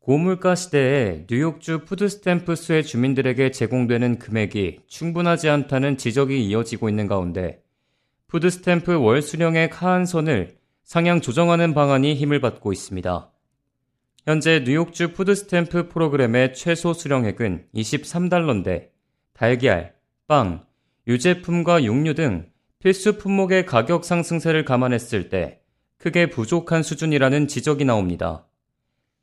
고물가 시대에 뉴욕주 푸드스탬프 수혜 주민들에게 제공되는 금액이 충분하지 않다는 지적이 이어지고 있는 가운데 푸드스탬프 월 수령액 하한선을 상향 조정하는 방안이 힘을 받고 있습니다. 현재 뉴욕주 푸드스탬프 프로그램의 최소 수령액은 23달러인데 달걀, 빵, 유제품과 육류 등 필수 품목의 가격 상승세를 감안했을 때 크게 부족한 수준이라는 지적이 나옵니다.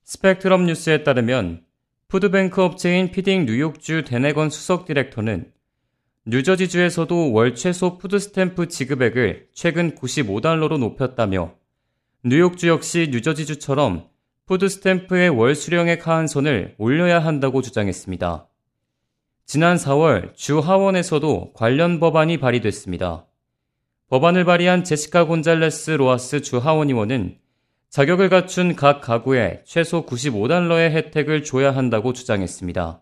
스펙트럼 뉴스에 따르면 푸드뱅크 업체인 피딩 뉴욕주 데네건 수석 디렉터는 뉴저지주에서도 월 최소 푸드스탬프 지급액을 최근 95달러로 높였다며 뉴욕주 역시 뉴저지주처럼 푸드스탬프의 월 수령액 하한선을 올려야 한다고 주장했습니다. 지난 4월 주 하원에서도 관련 법안이 발의됐습니다. 법안을 발의한 제시카 곤잘레스 로아스 주 하원 의원은 자격을 갖춘 각 가구에 최소 95달러의 혜택을 줘야 한다고 주장했습니다.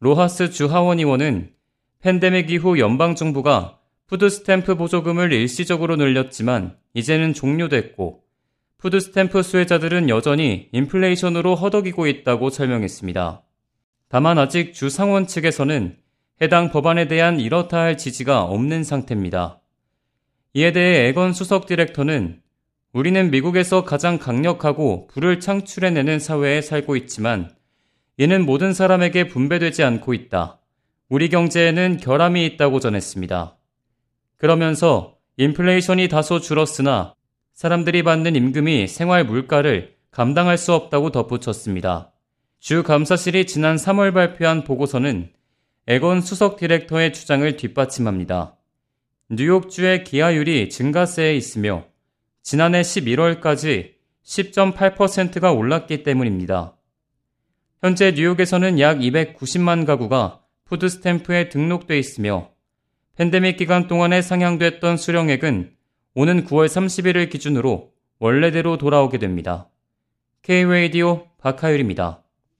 로하스 주하원 의원은 팬데믹 이후 연방정부가 푸드스탬프 보조금을 일시적으로 늘렸지만 이제는 종료됐고 푸드스탬프 수혜자들은 여전히 인플레이션으로 허덕이고 있다고 설명했습니다. 다만 아직 주 상원 측에서는 해당 법안에 대한 이렇다 할 지지가 없는 상태입니다. 이에 대해 에건 수석 디렉터는 우리는 미국에서 가장 강력하고 불을 창출해내는 사회에 살고 있지만 이는 모든 사람에게 분배되지 않고 있다. 우리 경제에는 결함이 있다고 전했습니다. 그러면서 인플레이션이 다소 줄었으나 사람들이 받는 임금이 생활 물가를 감당할 수 없다고 덧붙였습니다. 주 감사실이 지난 3월 발표한 보고서는 에건 수석 디렉터의 주장을 뒷받침합니다. 뉴욕주의 기하율이 증가세에 있으며 지난해 11월까지 10.8%가 올랐기 때문입니다. 현재 뉴욕에서는 약 290만 가구가 푸드스탬프에 등록돼 있으며 팬데믹 기간 동안에 상향됐던 수령액은 오는 9월 30일을 기준으로 원래대로 돌아오게 됩니다. K-Radio 박하율입니다.